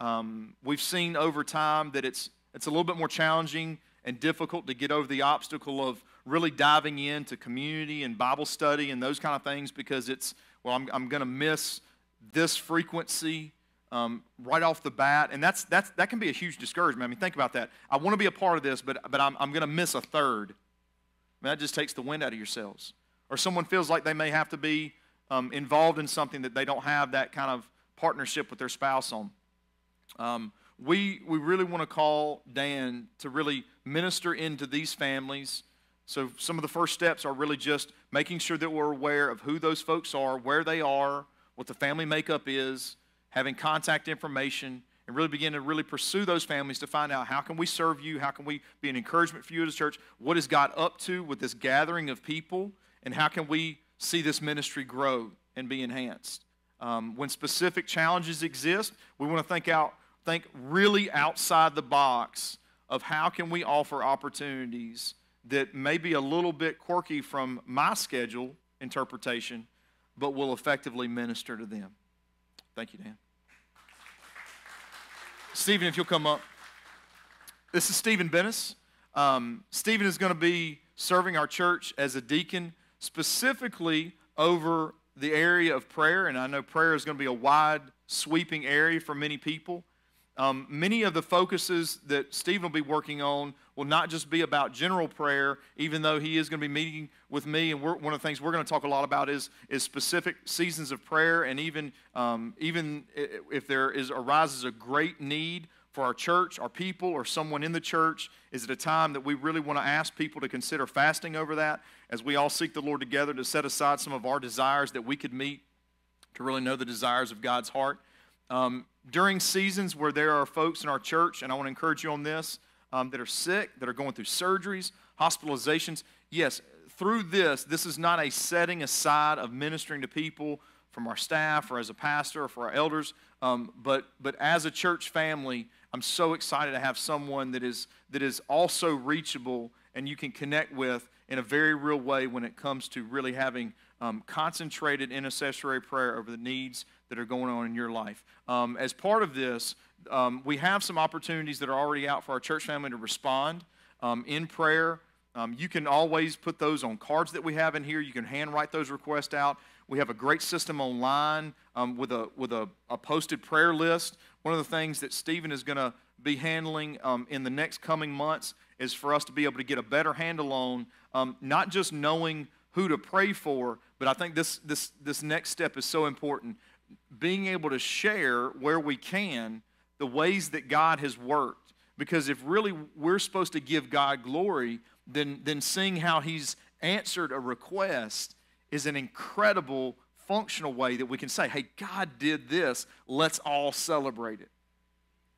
Um, we've seen over time that it's, it's a little bit more challenging and difficult to get over the obstacle of really diving into community and Bible study and those kind of things because it's, well, I'm, I'm going to miss this frequency um, right off the bat, and that's, that's, that can be a huge discouragement. I mean, think about that. I want to be a part of this, but, but I'm, I'm going to miss a third. I mean, that just takes the wind out of yourselves. Or someone feels like they may have to be um, involved in something that they don't have that kind of partnership with their spouse on. Um, we, we really want to call Dan to really minister into these families. So, some of the first steps are really just making sure that we're aware of who those folks are, where they are, what the family makeup is, having contact information, and really begin to really pursue those families to find out how can we serve you, how can we be an encouragement for you as a church, what is God up to with this gathering of people, and how can we see this ministry grow and be enhanced. Um, when specific challenges exist, we want to think out, think really outside the box of how can we offer opportunities that may be a little bit quirky from my schedule interpretation, but will effectively minister to them. Thank you, Dan. Stephen, if you'll come up. This is Stephen Bennis. Um, Stephen is going to be serving our church as a deacon, specifically over the area of prayer, and I know prayer is going to be a wide, sweeping area for many people. Um, many of the focuses that Stephen will be working on will not just be about general prayer, even though he is going to be meeting with me. And one of the things we're going to talk a lot about is, is specific seasons of prayer, and even um, even if there is arises a great need for our church, our people, or someone in the church, is it a time that we really want to ask people to consider fasting over that as we all seek the Lord together to set aside some of our desires that we could meet to really know the desires of God's heart? Um, during seasons where there are folks in our church, and I want to encourage you on this, um, that are sick, that are going through surgeries, hospitalizations, yes, through this, this is not a setting aside of ministering to people from our staff or as a pastor or for our elders, um, but, but as a church family, I'm so excited to have someone that is, that is also reachable and you can connect with in a very real way when it comes to really having um, concentrated intercessory prayer over the needs that are going on in your life. Um, as part of this, um, we have some opportunities that are already out for our church family to respond um, in prayer. Um, you can always put those on cards that we have in here. You can handwrite those requests out. We have a great system online um, with, a, with a, a, posted prayer list. One of the things that Stephen is going to be handling um, in the next coming months is for us to be able to get a better handle on not just knowing who to pray for, but I think this, this, this next step is so important being able to share where we can the ways that God has worked. Because if really we're supposed to give God glory, then, then seeing how He's answered a request is an incredible functional way that we can say, hey, God did this. Let's all celebrate it.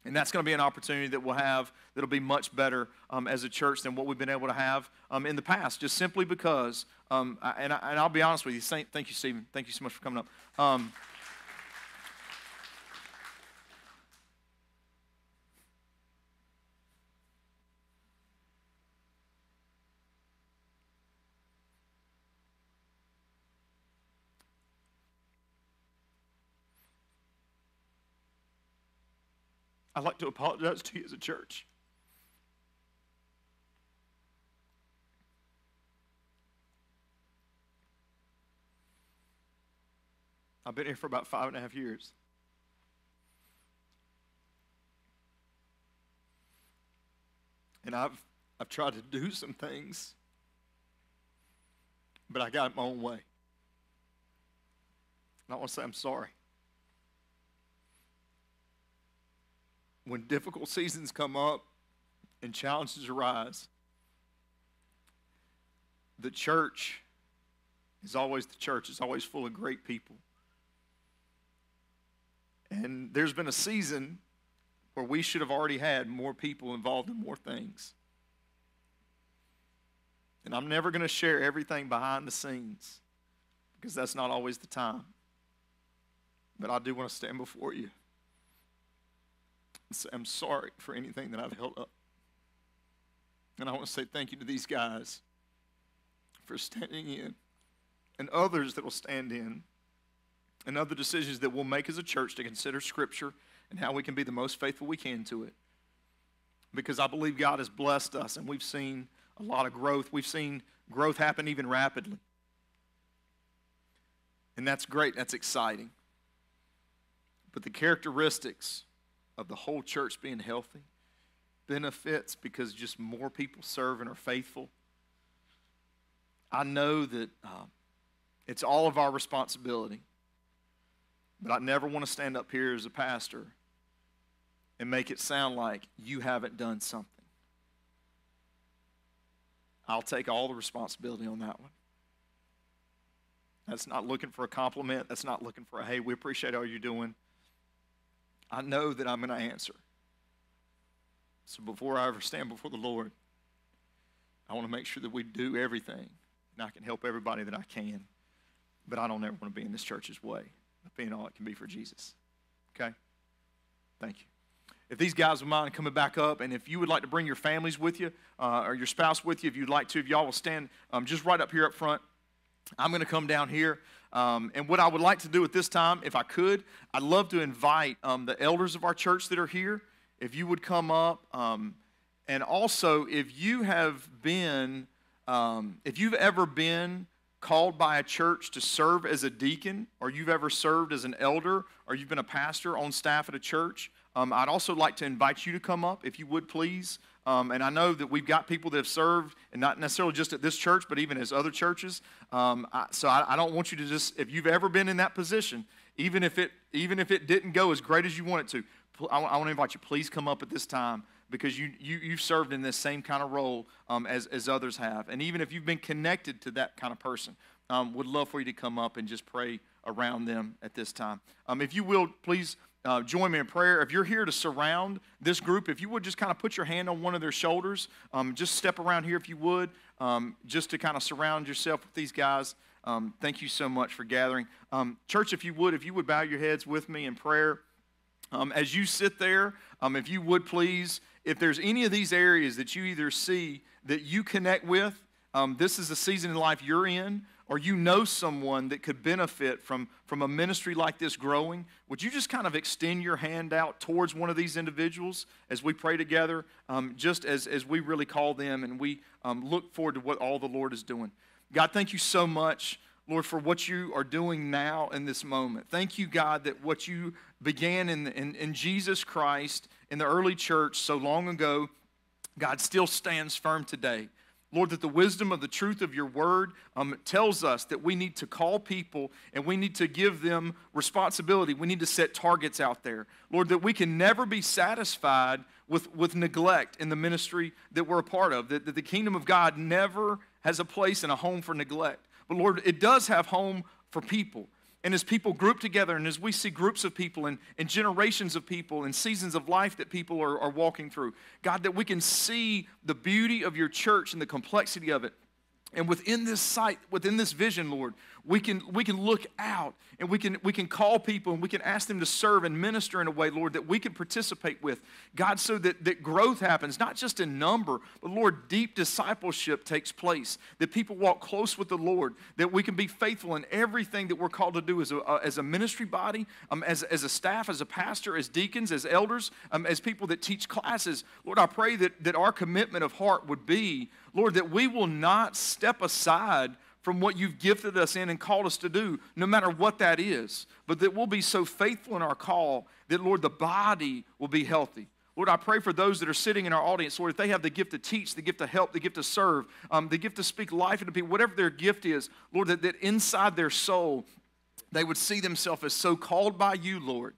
And that's going to be an opportunity that we'll have that'll be much better um, as a church than what we've been able to have um, in the past, just simply because, um, I, and, I, will be honest with you. Thank you, Stephen. Thank you so much for coming up. I'd like to apologize to you as a church. I've been here for about five and a half years. And I've, I've tried to do some things, but I got it my own way. And I want to say I'm sorry. When difficult seasons come up and challenges arise, the church is always the church, it's always full of great people. And there's been a season where we should have already had more people involved in more things. And I'm never going to share everything behind the scenes because that's not always the time. But I do want to stand before you say, I'm sorry for anything that I've held up. And I want to say thank you to these guys for standing in and others that will stand in and other decisions that we'll make as a church to consider Scripture and how we can be the most faithful we can to it. Because I believe God has blessed us and we've seen a lot of growth. We've seen growth happen even rapidly. And that's great, that's exciting. But the characteristics of the whole church being healthy, benefits because just more people serve and are faithful. I know that um, it's all of our responsibility, but I never want to stand up here as a pastor and make it sound like you haven't done something. I'll take all the responsibility on that one. That's not looking for a compliment. That's not looking for a, hey, we appreciate all you're doing. I know that I'm going to answer. So before I ever stand before the Lord, I want to make sure that we do everything. And I can help everybody that I can. But I don't ever want to be in this church's way of being all it can be for Jesus. Okay? Thank you. If these guys would mind coming back up, and if you would like to bring your families with you uh, or your spouse with you, if you'd like to, if y'all will stand um, just right up here up front, I'm going to come down here. Um, and what I would like to do at this time, if I could, I'd love to invite um, the elders of our church that are here, if you would come up. Um, and also, if you have been, um, if you've ever been called by a church to serve as a deacon, or you've ever served as an elder, or you've been a pastor on staff at a church, um, I'd also like to invite you to come up, if you would please. Um, and I know that we've got people that have served, and not necessarily just at this church, but even as other churches. Um, I, so I, I, don't want you to just, if you've ever been in that position, even if it, even if it didn't go as great as you want it to, I, want to invite you, please come up at this time because you, you, you've served in this same kind of role um, as, as others have. And even if you've been connected to that kind of person, um, would love for you to come up and just pray around them at this time. Um, if you will, please uh, join me in prayer. If you're here to surround this group, if you would just kind of put your hand on one of their shoulders, um, just step around here if you would, um, just to kind of surround yourself with these guys. Um, thank you so much for gathering. Um, church, if you would, if you would bow your heads with me in prayer. Um, as you sit there, um, if you would please, if there's any of these areas that you either see that you connect with, this is the season in life you're in, or you know someone that could benefit from, from a ministry like this growing, would you just kind of extend your hand out towards one of these individuals as we pray together, um, just as, as we really call them and we um, look forward to what all the Lord is doing? God, thank you so much, Lord, for what you are doing now in this moment. Thank you, God, that what you began in, in, in Jesus Christ in the early church so long ago, God, still stands firm today. Lord, that the wisdom of the truth of your word um, tells us that we need to call people and we need to give them responsibility. We need to set targets out there. Lord, that we can never be satisfied with, with neglect in the ministry that we're a part of, that, that the kingdom of God never has a place and a home for neglect. But Lord, it does have home for people. And as people group together, and as we see groups of people and, and generations of people and seasons of life that people are, are walking through, God, that we can see the beauty of your church and the complexity of it. And within this sight, within this vision, Lord, we can, we can look out and we can, we can call people and we can ask them to serve and minister in a way, Lord, that we can participate with. God, so that, that growth happens, not just in number, but Lord, deep discipleship takes place, that people walk close with the Lord, that we can be faithful in everything that we're called to do as a, uh, as a ministry body, um, as, as a staff, as a pastor, as deacons, as elders, um, as people that teach classes. Lord, I pray that, that our commitment of heart would be, Lord, that we will not step aside from what you've gifted us in and called us to do, no matter what that is. But that we'll be so faithful in our call that, Lord, the body will be healthy. Lord, I pray for those that are sitting in our audience, Lord, if they have the gift to teach, the gift to help, the gift to serve, um, the gift to speak life into people, whatever their gift is, Lord, that, that inside their soul, they would see themselves as so called by you, Lord,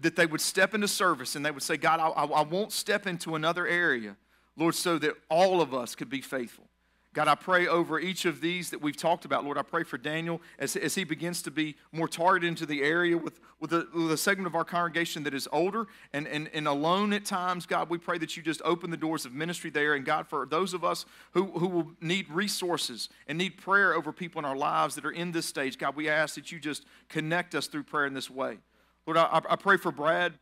that they would step into service and they would say, God, I, I, I won't step into another area, Lord, so that all of us could be faithful. God, I pray over each of these that we've talked about. Lord, I pray for Daniel as, as he begins to be more targeted into the area with, with, a, with a segment of our congregation that is older and, and, and alone at times. God, we pray that you just open the doors of ministry there. And God, for those of us who, who will need resources and need prayer over people in our lives that are in this stage, God, we ask that you just connect us through prayer in this way. Lord, I, I pray for Brad.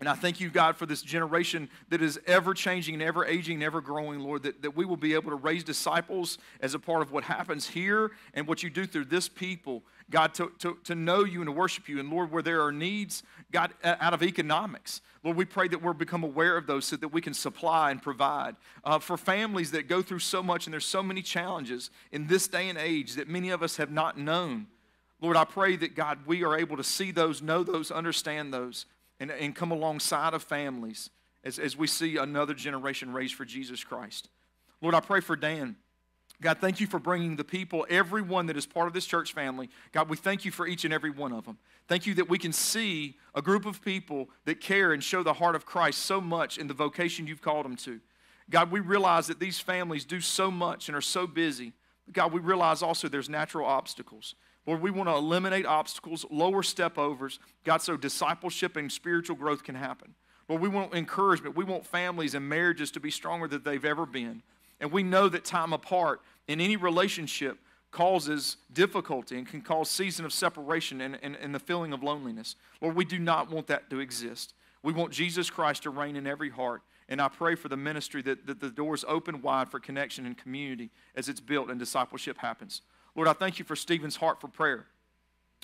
And I thank you, God, for this generation that is ever changing and ever aging and ever growing, Lord, that, that we will be able to raise disciples as a part of what happens here and what you do through this people, God, to, to, to know you and to worship you. And Lord, where there are needs, God, out of economics, Lord, we pray that we'll become aware of those so that we can supply and provide. Uh, for families that go through so much and there's so many challenges in this day and age that many of us have not known. Lord, I pray that, God, we are able to see those, know those, understand those and, and come alongside of families as, as we see another generation raised for Jesus Christ. Lord, I pray for Dan. God, thank you for bringing the people, everyone that is part of this church family. God, we thank you for each and every one of them. Thank you that we can see a group of people that care and show the heart of Christ so much in the vocation you've called them to. God, we realize that these families do so much and are so busy. God, we realize also there's natural obstacles. Lord, we want to eliminate obstacles, lower step overs, God, so discipleship and spiritual growth can happen. Lord, we want encouragement. We want families and marriages to be stronger than they've ever been. And we know that time apart in any relationship causes difficulty and can cause season of separation and, and, and the feeling of loneliness. Lord, we do not want that to exist. We want Jesus Christ to reign in every heart. And I pray for the ministry that, that the doors open wide for connection and community as it's built and discipleship happens. Lord, I thank you for Stephen's heart for prayer.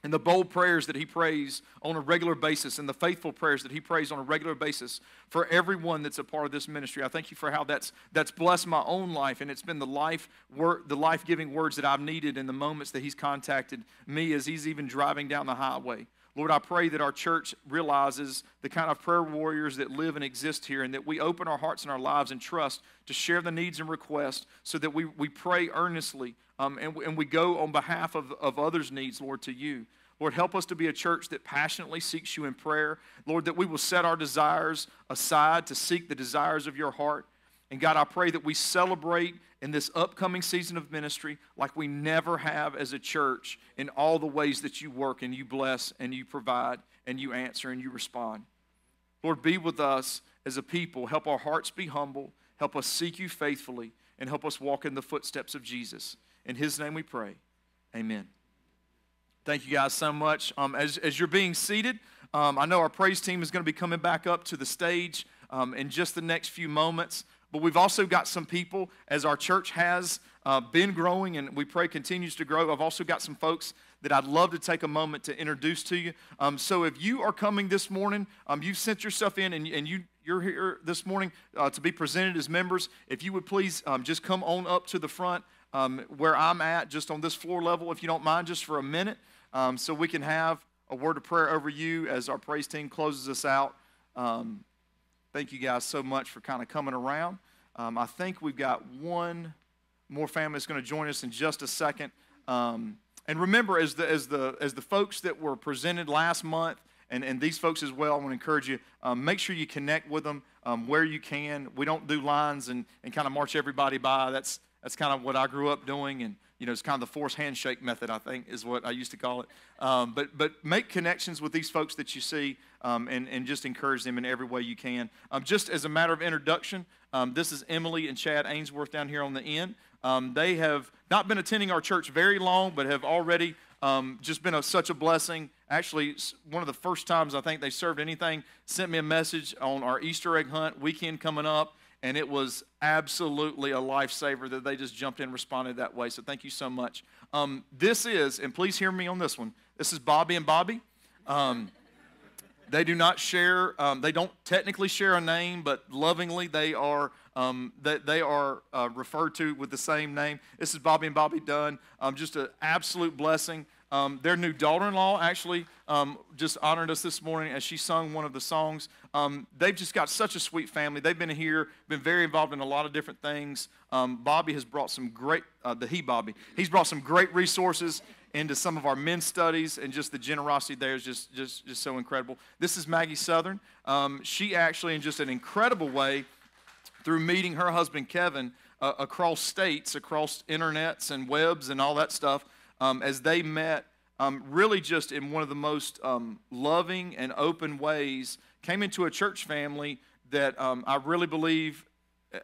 and the bold prayers that he prays on a regular basis and the faithful prayers that he prays on a regular basis for everyone that's a part of this ministry. I thank you for how that's that's blessed my own life and it's been the life word, the life-giving words that I've needed in the moments that he's contacted me as he's even driving down the highway. Lord, I pray that our church realizes the kind of prayer warriors that live and exist here and that we open our hearts and our lives and trust to share the needs and requests so that we, we pray earnestly um, and, and we go on behalf of, of others' needs, Lord, to you. Lord, help us to be a church that passionately seeks you in prayer. Lord, that we will set our desires aside to seek the desires of your heart. And God, I pray that we celebrate in this upcoming season of ministry like we never have as a church in all the ways that you work and you bless and you provide and you answer and you respond. Lord, be with us as a people. Help our hearts be humble. Help us seek you faithfully and help us walk in the footsteps of Jesus. In his name we pray. Amen. Thank you guys so much. Um, as, as you're being seated, um, I know our praise team is going to be coming back up to the stage um, in just the next few moments. But we've also got some people, as our church has uh, been growing and we pray continues to grow. I've also got some folks that I'd love to take a moment to introduce to you. Um, so if you are coming this morning, um, you've sent yourself in and, and you, you're here this morning uh, to be presented as members, if you would please um, just come on up to the front um, where I'm at, just on this floor level, if you don't mind, just for a minute um, so we can have a word of prayer over you as our praise team closes us out. Um, thank you guys so much for kind of coming around. Um, I think we've got one more family that's going to join us in just a second. Um, and remember, as the, as, the, as the folks that were presented last month, and, and these folks as well, I want to encourage you, um, make sure you connect with them um, where you can. We don't do lines and, and kind of march everybody by. That's, that's kind of what I grew up doing. And you know, it's kind of the forced handshake method, I think, is what I used to call it. Um, but, but make connections with these folks that you see um, and, and just encourage them in every way you can. Um, just as a matter of introduction, um, this is Emily and Chad Ainsworth down here on the end. Um, they have not been attending our church very long, but have already um, just been a, such a blessing. Actually, one of the first times I think they served anything, sent me a message on our Easter egg hunt weekend coming up and it was absolutely a lifesaver that they just jumped in and responded that way. So thank you so much. Um, this is, and please hear me on this one. This is Bobby and Bobby. Um, they do not share. Um, they don't technically share a name, but lovingly they are. Um, they, they are uh, referred to with the same name. This is Bobby and Bobby Dunn. Um, just an absolute blessing. Um, their new daughter in law actually um, just honored us this morning as she sung one of the songs. Um, they've just got such a sweet family. They've been here, been very involved in a lot of different things. Um, Bobby has brought some great, uh, the he Bobby, he's brought some great resources into some of our men's studies, and just the generosity there is just, just, just so incredible. This is Maggie Southern. Um, she actually, in just an incredible way, through meeting her husband Kevin uh, across states, across internets and webs and all that stuff, um, as they met, um, really just in one of the most um, loving and open ways, came into a church family that um, I really believe,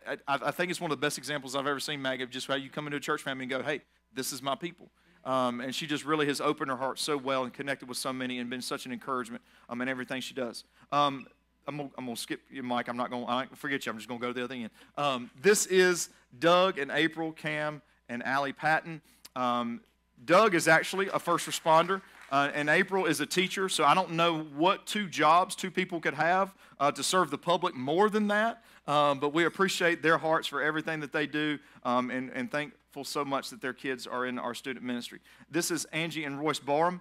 I, I, think it's one of the best examples I've ever seen, Maggie, of just how you come into a church family and go, hey, this is my people. Um, and she just really has opened her heart so well and connected with so many and been such an encouragement um, in everything she does. I'm gonna, I'm gonna skip you, Mike. I'm not gonna forget you. I'm just gonna go to the other end. Um, this is Doug and April, Cam, and Allie Patton. Um, Doug is actually a first responder, uh, and April is a teacher, so I don't know what two jobs two people could have uh, to serve the public more than that. Um, but we appreciate their hearts for everything that they do um, and, and thankful so much that their kids are in our student ministry. This is Angie and Royce Barham.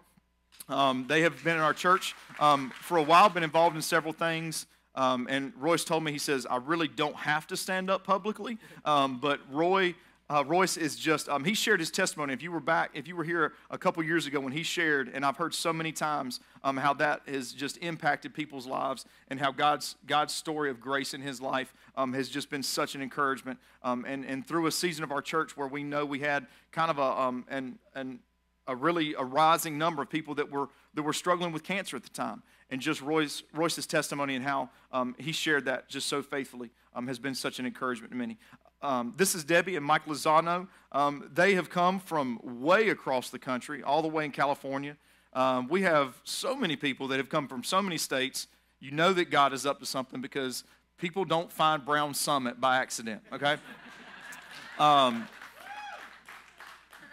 Um, they have been in our church um, for a while, been involved in several things. Um, and Royce told me, he says, I really don't have to stand up publicly, um, but Roy uh, Royce is just, um, he shared his testimony. If you were back, if you were here a couple years ago when he shared, and I've heard so many times um, how that has just impacted people's lives and how God's, God's story of grace in his life um, has just been such an encouragement. Um, and, and through a season of our church where we know we had kind of a, um, an, an, a really a rising number of people that were, that were struggling with cancer at the time. And just Royce, Royce's testimony and how um, he shared that just so faithfully has been such an encouragement to many. Um, this is Debbie and Mike Lozano. Um, they have come from way across the country, all the way in California. Um, we have so many people that have come from so many states. You know that God is up to something because people don't find Brown Summit by accident, okay? (laughs) Um,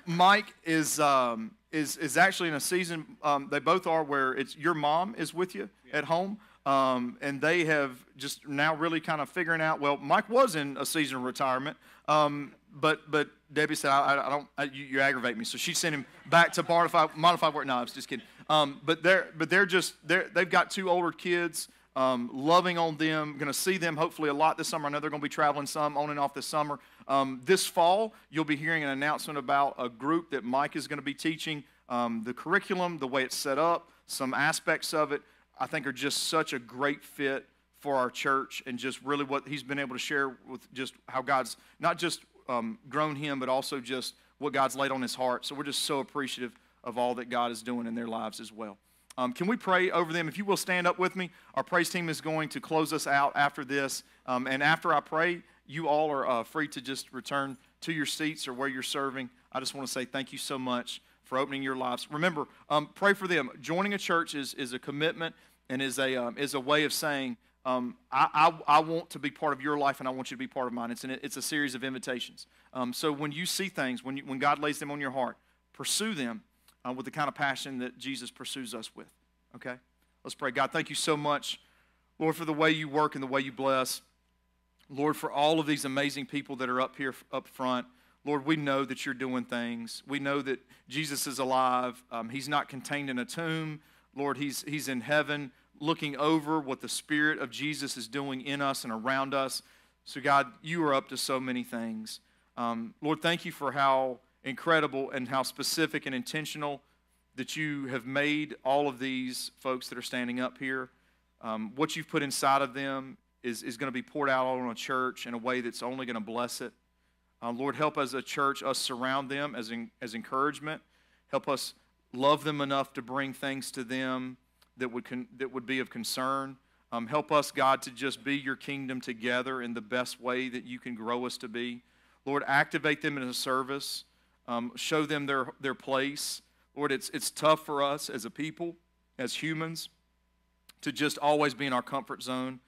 Mike is, um, is, is actually in a season, um, they both are where it's your mom is with you at home. Um, and they have just now really kind of figuring out. Well, Mike was in a season of retirement, um, but but Debbie said, I, I don't, I, you, you, aggravate me. So she sent him back to modified, modified work. No, I was just kidding. Um, but they're but they're just they're, they've got two older kids. Um, loving on them, going to see them hopefully a lot this summer. I know they're going to be traveling some on and off this summer. Um, this fall, you'll be hearing an announcement about a group that Mike is going to be teaching. Um, the curriculum, the way it's set up, some aspects of it, I think are just such a great fit for our church and just really what he's been able to share with just how God's not just um, grown him, but also just what God's laid on his heart. So we're just so appreciative of all that God is doing in their lives as well. Um, can we pray over them? If you will stand up with me, our praise team is going to close us out after this. Um, and after I pray, you all are uh, free to just return to your seats or where you're serving. I just want to say thank you so much for opening your lives. Remember, um, pray for them. Joining a church is, is a commitment and is a, um, is a way of saying, um, I, I, I, want to be part of your life and I want you to be part of mine. It's, an, it's a series of invitations. Um, so when you see things, when, you, when God lays them on your heart, pursue them uh, with the kind of passion that Jesus pursues us with. Okay? Let's pray. God, thank you so much, Lord, for the way you work and the way you bless. Lord, for all of these amazing people that are up here up front. Lord, we know that you're doing things. We know that Jesus is alive. Um, he's not contained in a tomb. Lord, he's, he's in heaven looking over what the Spirit of Jesus is doing in us and around us. So, God, you are up to so many things. Um, Lord, thank you for how incredible and how specific and intentional that you have made all of these folks that are standing up here. Um, what you've put inside of them is, is going to be poured out on a church in a way that's only going to bless it. Uh, Lord, help us as a church us surround them as, in, as encouragement. Help us love them enough to bring things to them that would, con, that would be of concern. Um, help us, God, to just be your kingdom together in the best way that you can grow us to be. Lord, activate them in a service um, show them their, their place. Lord, it's, it's tough for us as a people, as humans, to just always be in our comfort zone.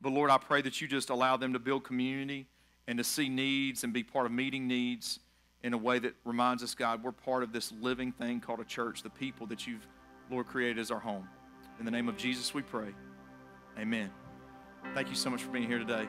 But Lord, I pray that you just allow them to build community and to see needs and be part of meeting needs in a way that reminds us, God, we're part of this living thing called a church, the people that you've, Lord, created as our home. In the name of Jesus, we pray. Amen. Thank you so much for being here today.